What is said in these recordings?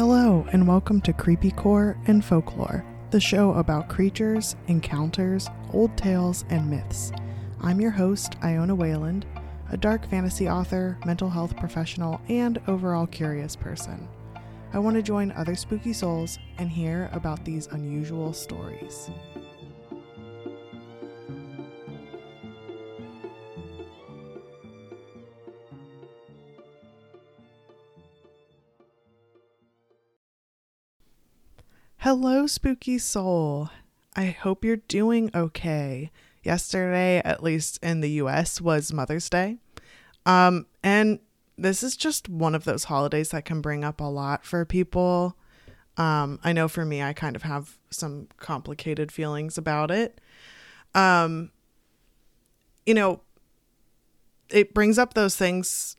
Hello, and welcome to Creepy Core and Folklore, the show about creatures, encounters, old tales, and myths. I'm your host, Iona Wayland, a dark fantasy author, mental health professional, and overall curious person. I want to join other spooky souls and hear about these unusual stories. Hello, spooky soul. I hope you're doing okay. Yesterday, at least in the US, was Mother's Day. Um, and this is just one of those holidays that can bring up a lot for people. Um, I know for me, I kind of have some complicated feelings about it. Um, you know, it brings up those things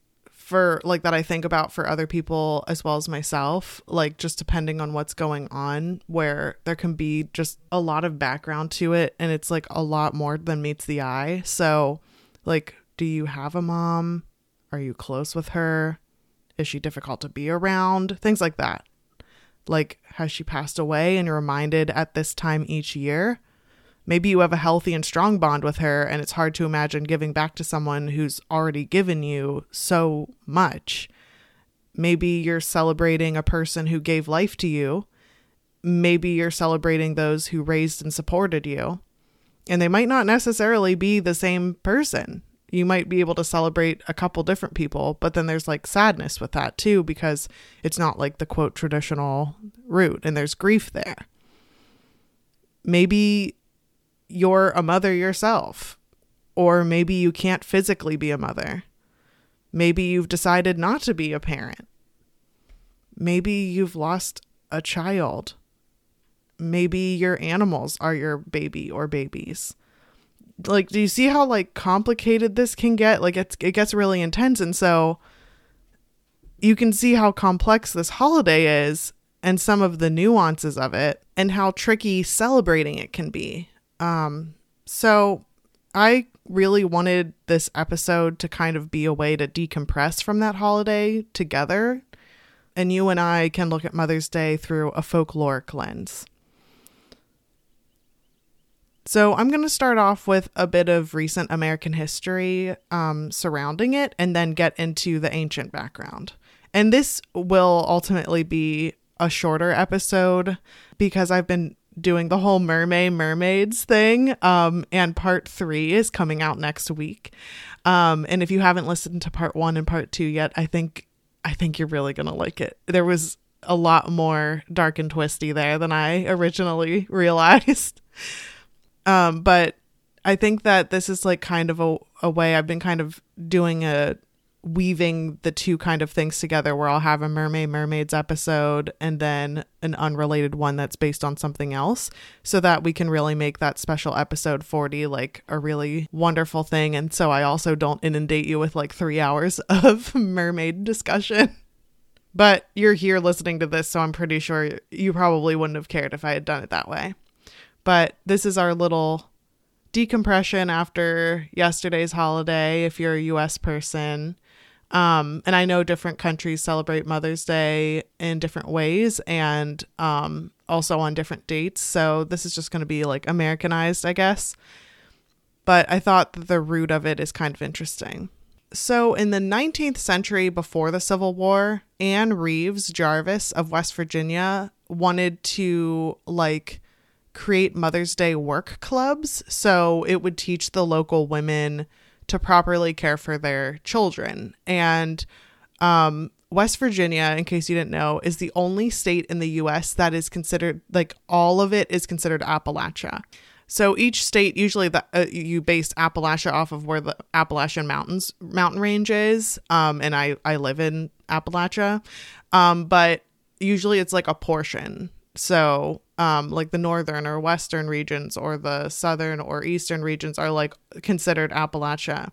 for like that I think about for other people as well as myself, like just depending on what's going on, where there can be just a lot of background to it and it's like a lot more than meets the eye. So, like, do you have a mom? Are you close with her? Is she difficult to be around? Things like that. Like, has she passed away and you're reminded at this time each year? Maybe you have a healthy and strong bond with her, and it's hard to imagine giving back to someone who's already given you so much. Maybe you're celebrating a person who gave life to you. Maybe you're celebrating those who raised and supported you. And they might not necessarily be the same person. You might be able to celebrate a couple different people, but then there's like sadness with that too, because it's not like the quote traditional route and there's grief there. Maybe you're a mother yourself. Or maybe you can't physically be a mother. Maybe you've decided not to be a parent. Maybe you've lost a child. Maybe your animals are your baby or babies. Like, do you see how like complicated this can get? Like, it's it gets really intense, and so you can see how complex this holiday is and some of the nuances of it, and how tricky celebrating it can be. Um, so I really wanted this episode to kind of be a way to decompress from that holiday together. And you and I can look at Mother's Day through a folkloric lens. So, I'm going to start off with a bit of recent American history um, surrounding it and then get into the ancient background. And this will ultimately be a shorter episode because I've been doing the whole mermaid mermaids thing um and part 3 is coming out next week. Um and if you haven't listened to part 1 and part 2 yet i think i think you're really to like it. There was a lot more dark and twisty there than i originally realized. Um but i think that this is like kind of a, a way i've been kind of doing a weaving the two kind of things together where I'll have a mermaid mermaids episode and then an unrelated one that's based on something else so that we can really make that special episode 40 like a really wonderful thing and so I also don't inundate you with like 3 hours of mermaid discussion. But you're here listening to this so I'm pretty sure you probably wouldn't have cared if I had done it that way. But this is our little decompression after yesterday's holiday if you're a US person um, and I know different countries celebrate Mother's Day in different ways and um, also on different dates. So this is just going to be like Americanized, I guess. But I thought that the root of it is kind of interesting. So, in the 19th century before the Civil War, Anne Reeves Jarvis of West Virginia wanted to like create Mother's Day work clubs. So, it would teach the local women to properly care for their children. And um, West Virginia, in case you didn't know, is the only state in the US that is considered like all of it is considered Appalachia. So each state usually the, uh, you base Appalachia off of where the Appalachian mountains mountain range is. Um, and I I live in Appalachia, um, but usually it's like a portion. So um, like the northern or western regions or the southern or eastern regions are like considered Appalachia.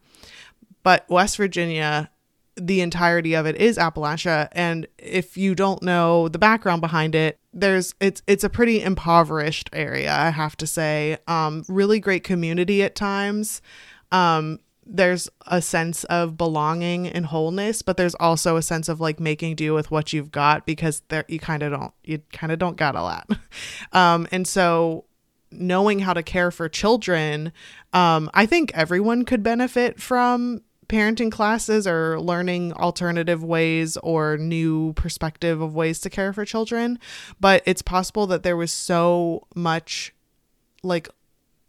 But West Virginia, the entirety of it is Appalachia. And if you don't know the background behind it, there's it's it's a pretty impoverished area, I have to say. Um, really great community at times. Um, there's a sense of belonging and wholeness, but there's also a sense of like making do with what you've got because there you kind of don't you kind of don't got a lot. Um, and so knowing how to care for children, um, I think everyone could benefit from parenting classes or learning alternative ways or new perspective of ways to care for children. But it's possible that there was so much like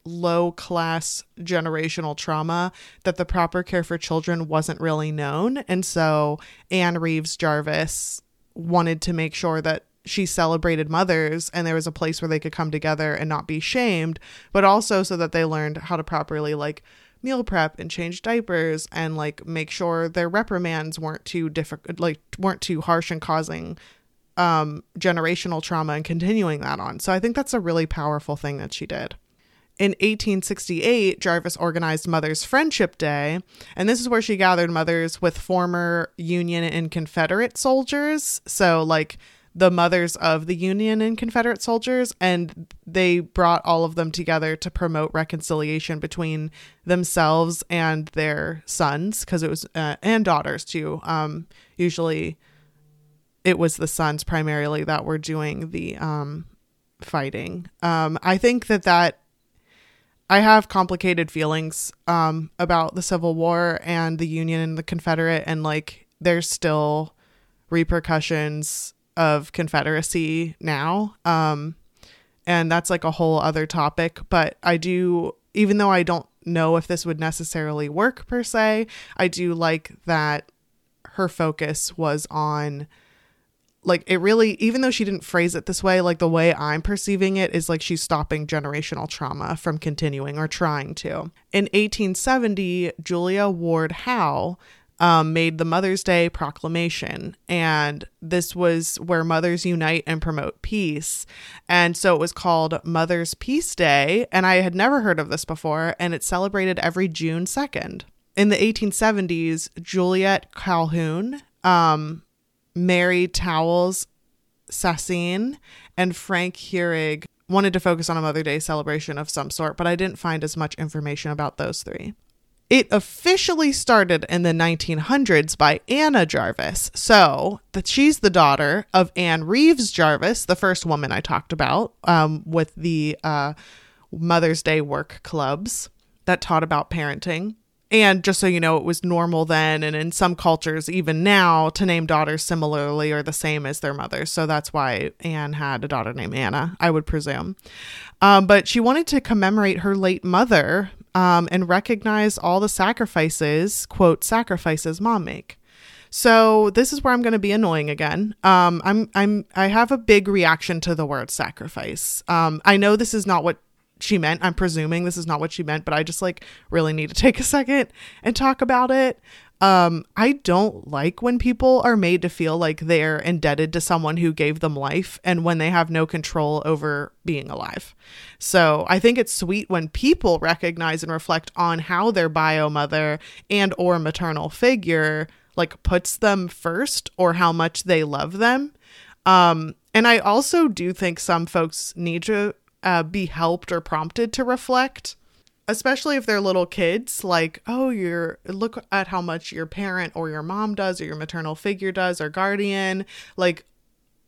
low class generational trauma that the proper care for children wasn't really known. And so Anne Reeves Jarvis wanted to make sure that she celebrated mothers and there was a place where they could come together and not be shamed, but also so that they learned how to properly like meal prep and change diapers and like make sure their reprimands weren't too difficult like weren't too harsh and causing um generational trauma and continuing that on. So I think that's a really powerful thing that she did. In 1868, Jarvis organized Mother's Friendship Day, and this is where she gathered mothers with former Union and Confederate soldiers. So, like, the mothers of the Union and Confederate soldiers, and they brought all of them together to promote reconciliation between themselves and their sons, because it was uh, and daughters too. Um, usually, it was the sons primarily that were doing the um, fighting. Um, I think that that I have complicated feelings um, about the Civil War and the Union and the Confederate, and like there's still repercussions of Confederacy now. Um, and that's like a whole other topic. But I do, even though I don't know if this would necessarily work per se, I do like that her focus was on like it really even though she didn't phrase it this way like the way i'm perceiving it is like she's stopping generational trauma from continuing or trying to in 1870 julia ward howe um, made the Mother's Day proclamation. And this was where mothers unite and promote peace. And so it was called Mother's Peace Day. And I had never heard of this before. And it's celebrated every June 2nd. In the 1870s, Juliet Calhoun, um, Mary Towles Sasseen, and Frank Hering wanted to focus on a Mother Day celebration of some sort, but I didn't find as much information about those three. It officially started in the 1900s by Anna Jarvis. So that she's the daughter of Anne Reeves Jarvis, the first woman I talked about um, with the uh, Mother's Day work clubs that taught about parenting. And just so you know, it was normal then, and in some cultures, even now, to name daughters similarly or the same as their mothers. So that's why Anne had a daughter named Anna, I would presume. Um, but she wanted to commemorate her late mother um, and recognize all the sacrifices, quote, sacrifices mom make. So this is where I'm going to be annoying again. Um, I'm I'm I have a big reaction to the word sacrifice. Um, I know this is not what she meant. I'm presuming this is not what she meant, but I just like really need to take a second and talk about it. Um, I don't like when people are made to feel like they're indebted to someone who gave them life and when they have no control over being alive. So I think it's sweet when people recognize and reflect on how their bio mother and or maternal figure like puts them first or how much they love them. Um, and I also do think some folks need to uh, be helped or prompted to reflect especially if they're little kids like oh you're look at how much your parent or your mom does or your maternal figure does or guardian like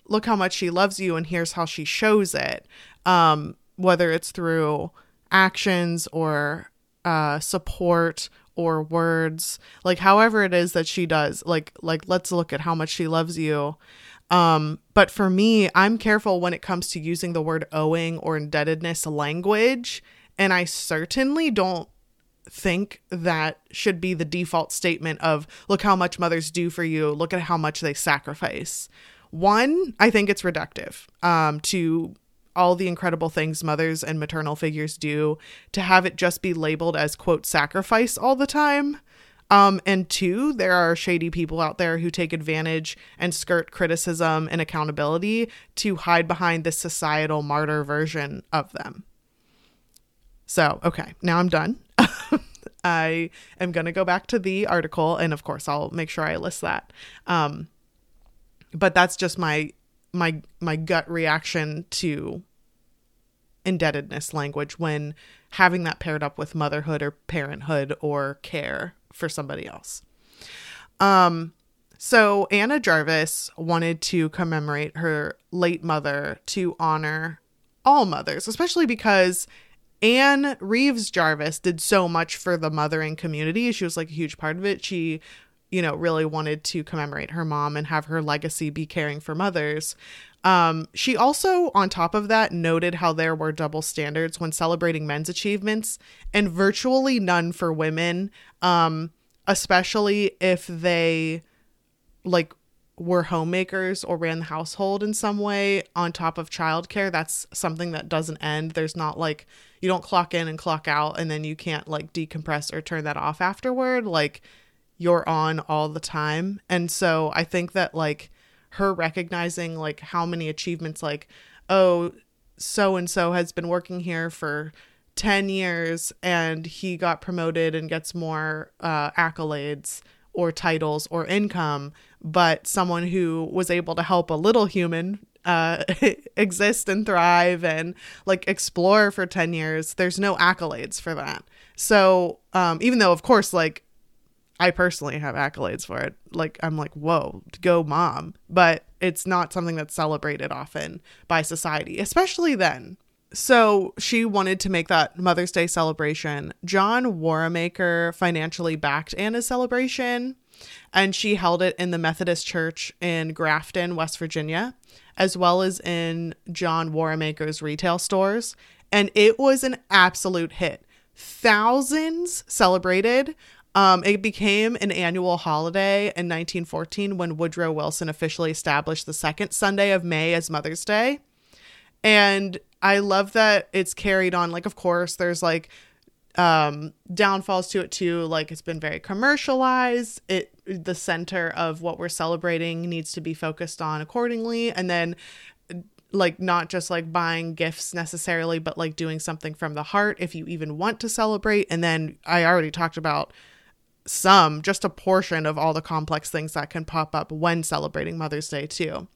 look how much she loves you and here's how she shows it um whether it's through actions or uh support or words like however it is that she does like like let's look at how much she loves you um, but for me, I'm careful when it comes to using the word owing or indebtedness language and I certainly don't think that should be the default statement of look how much mothers do for you, look at how much they sacrifice. One, I think it's reductive um, to all the incredible things mothers and maternal figures do to have it just be labeled as quote sacrifice all the time. Um, and two, there are shady people out there who take advantage and skirt criticism and accountability to hide behind this societal martyr version of them. So, okay, now I'm done. I am going to go back to the article and of course I'll make sure I list that. Um, but that's just my my my gut reaction to indebtedness language when having that paired up with motherhood or parenthood or care for somebody else. Um, so Anna Jarvis wanted to commemorate her late mother to honor all mothers, especially because Anne Reeves Jarvis did so much for the mothering community. She was like a huge part of it. She, you know, really wanted to commemorate her mom and have her legacy be caring for mothers. Um, she also, on top of that, noted how there were double standards when celebrating men's achievements and virtually none for women, um, especially if they like were homemakers or ran the household in some way on top of childcare. That's something that doesn't end. There's not like you don't clock in and clock out and then you can't like decompress or turn that off afterward. Like you're on all the time. And so I think that like her recognizing like how many achievements like oh so and so has been working here for 10 years and he got promoted and gets more uh, accolades or titles or income, but someone who was able to help a little human uh, exist and thrive and like explore for 10 years, there's no accolades for that. So, um, even though, of course, like I personally have accolades for it, like I'm like, whoa, go mom, but it's not something that's celebrated often by society, especially then. So she wanted to make that Mother's Day celebration. John Wanamaker financially backed Anna's celebration, and she held it in the Methodist Church in Grafton, West Virginia, as well as in John Wanamaker's retail stores. And it was an absolute hit. Thousands celebrated. Um, it became an annual holiday in 1914 when Woodrow Wilson officially established the second Sunday of May as Mother's Day. And I love that it's carried on. Like, of course, there's like um downfalls to it too like it's been very commercialized. It the center of what we're celebrating needs to be focused on accordingly. And then like not just like buying gifts necessarily but like doing something from the heart if you even want to celebrate. And then i already talked about some just a portion of all the complex things that can pop up when celebrating mother's day too.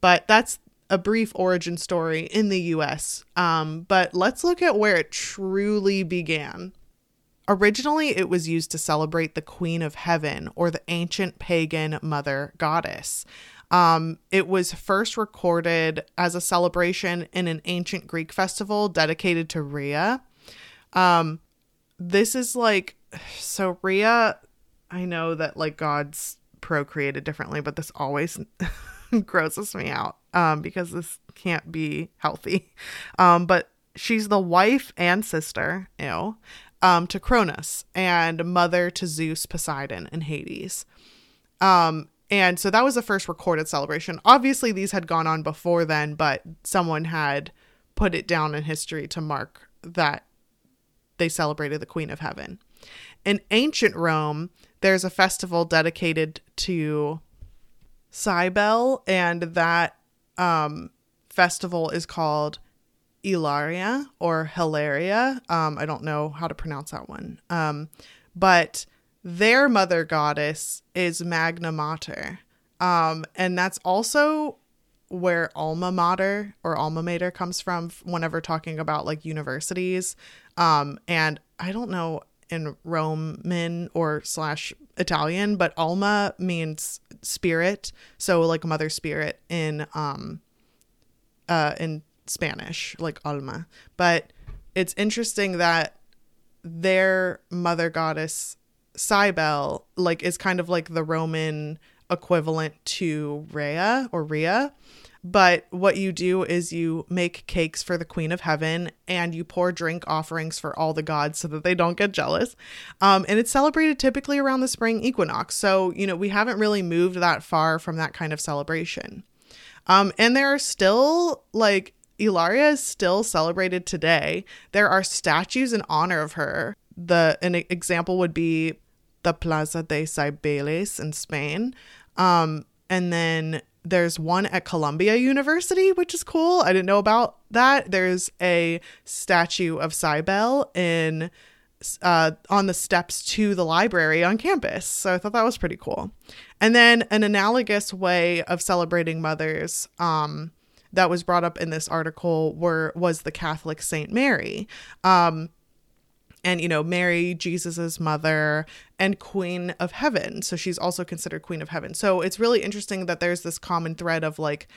But that's a brief origin story in the US, um, but let's look at where it truly began. Originally, it was used to celebrate the Queen of Heaven or the ancient pagan mother goddess. Um, it was first recorded as a celebration in an ancient Greek festival dedicated to Rhea. Um, this is like, so Rhea, I know that like gods procreated differently, but this always grosses me out um, because this can't be healthy. Um, but she's the wife and sister, ew, um, to Cronus and mother to Zeus, Poseidon, and Hades. Um, and so that was the first recorded celebration. Obviously, these had gone on before then, but someone had put it down in history to mark that they celebrated the Queen of Heaven. In ancient Rome, there's a festival dedicated to Cybele, and that um, festival is called Ilaria or Hilaria. Um, I don't know how to pronounce that one. Um, but their mother goddess is Magna Mater. Um, and that's also where alma mater or alma mater comes from whenever talking about like universities. Um, and I don't know in Roman or slash Italian, but Alma means spirit. So like mother spirit in um uh in Spanish, like Alma. But it's interesting that their mother goddess Cybele like is kind of like the Roman equivalent to Rhea or Rhea. But what you do is you make cakes for the Queen of Heaven and you pour drink offerings for all the gods so that they don't get jealous. Um, and it's celebrated typically around the spring equinox. So, you know, we haven't really moved that far from that kind of celebration. Um, and there are still like Ilaria is still celebrated today. There are statues in honor of her. The an example would be the Plaza de Cibeles in Spain. Um, and then there's one at Columbia University, which is cool. I didn't know about that. There's a statue of Cybele in uh, on the steps to the library on campus. So I thought that was pretty cool. And then an analogous way of celebrating mothers, um, that was brought up in this article were was the Catholic Saint Mary. Um, and you know mary jesus's mother and queen of heaven. So she's also considered queen of heaven. So it's really interesting that there's this common thread of like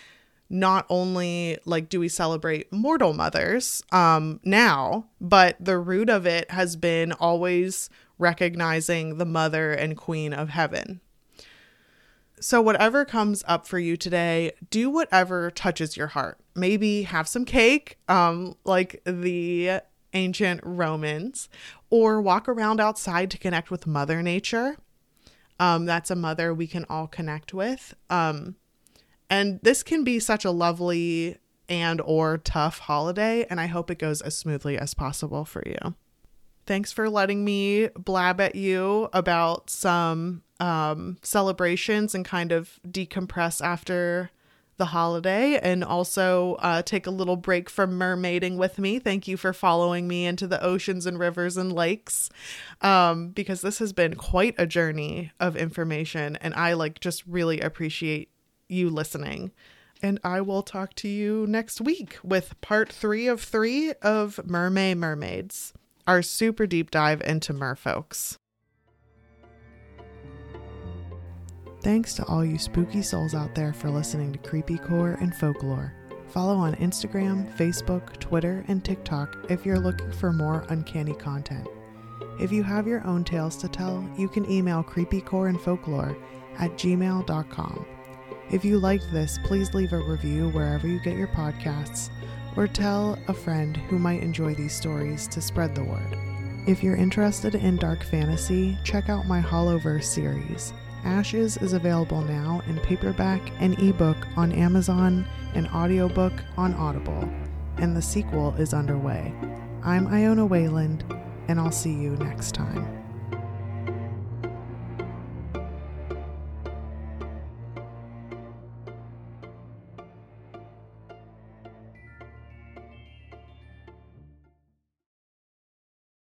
not only like do we celebrate mortal mothers um now but the root of it has been always recognizing the mother and queen of heaven. So whatever comes up for you today do whatever touches your heart. Maybe have some cake um like the ancient Romans, or walk around outside to connect with Mother Nature. Um, that's a mother we can all connect with. Um, and this can be such a lovely and or tough holiday, and I hope it goes as smoothly as possible for you. Thanks for letting me blab at you about some um, celebrations and kind of decompress after the holiday and also uh, take a little break from mermaiding with me. Thank you for following me into the oceans and rivers and lakes um, because this has been quite a journey of information and I like just really appreciate you listening. And I will talk to you next week with part three of three of Mermaid Mermaids, our super deep dive into merfolks. Thanks to all you spooky souls out there for listening to Creepy Core and Folklore. Follow on Instagram, Facebook, Twitter, and TikTok if you're looking for more uncanny content. If you have your own tales to tell, you can email creepycore and folklore at gmail.com. If you liked this, please leave a review wherever you get your podcasts or tell a friend who might enjoy these stories to spread the word. If you're interested in dark fantasy, check out my Hollowverse series. Ashes is available now in paperback and ebook on Amazon and audiobook on Audible, and the sequel is underway. I'm Iona Wayland, and I'll see you next time.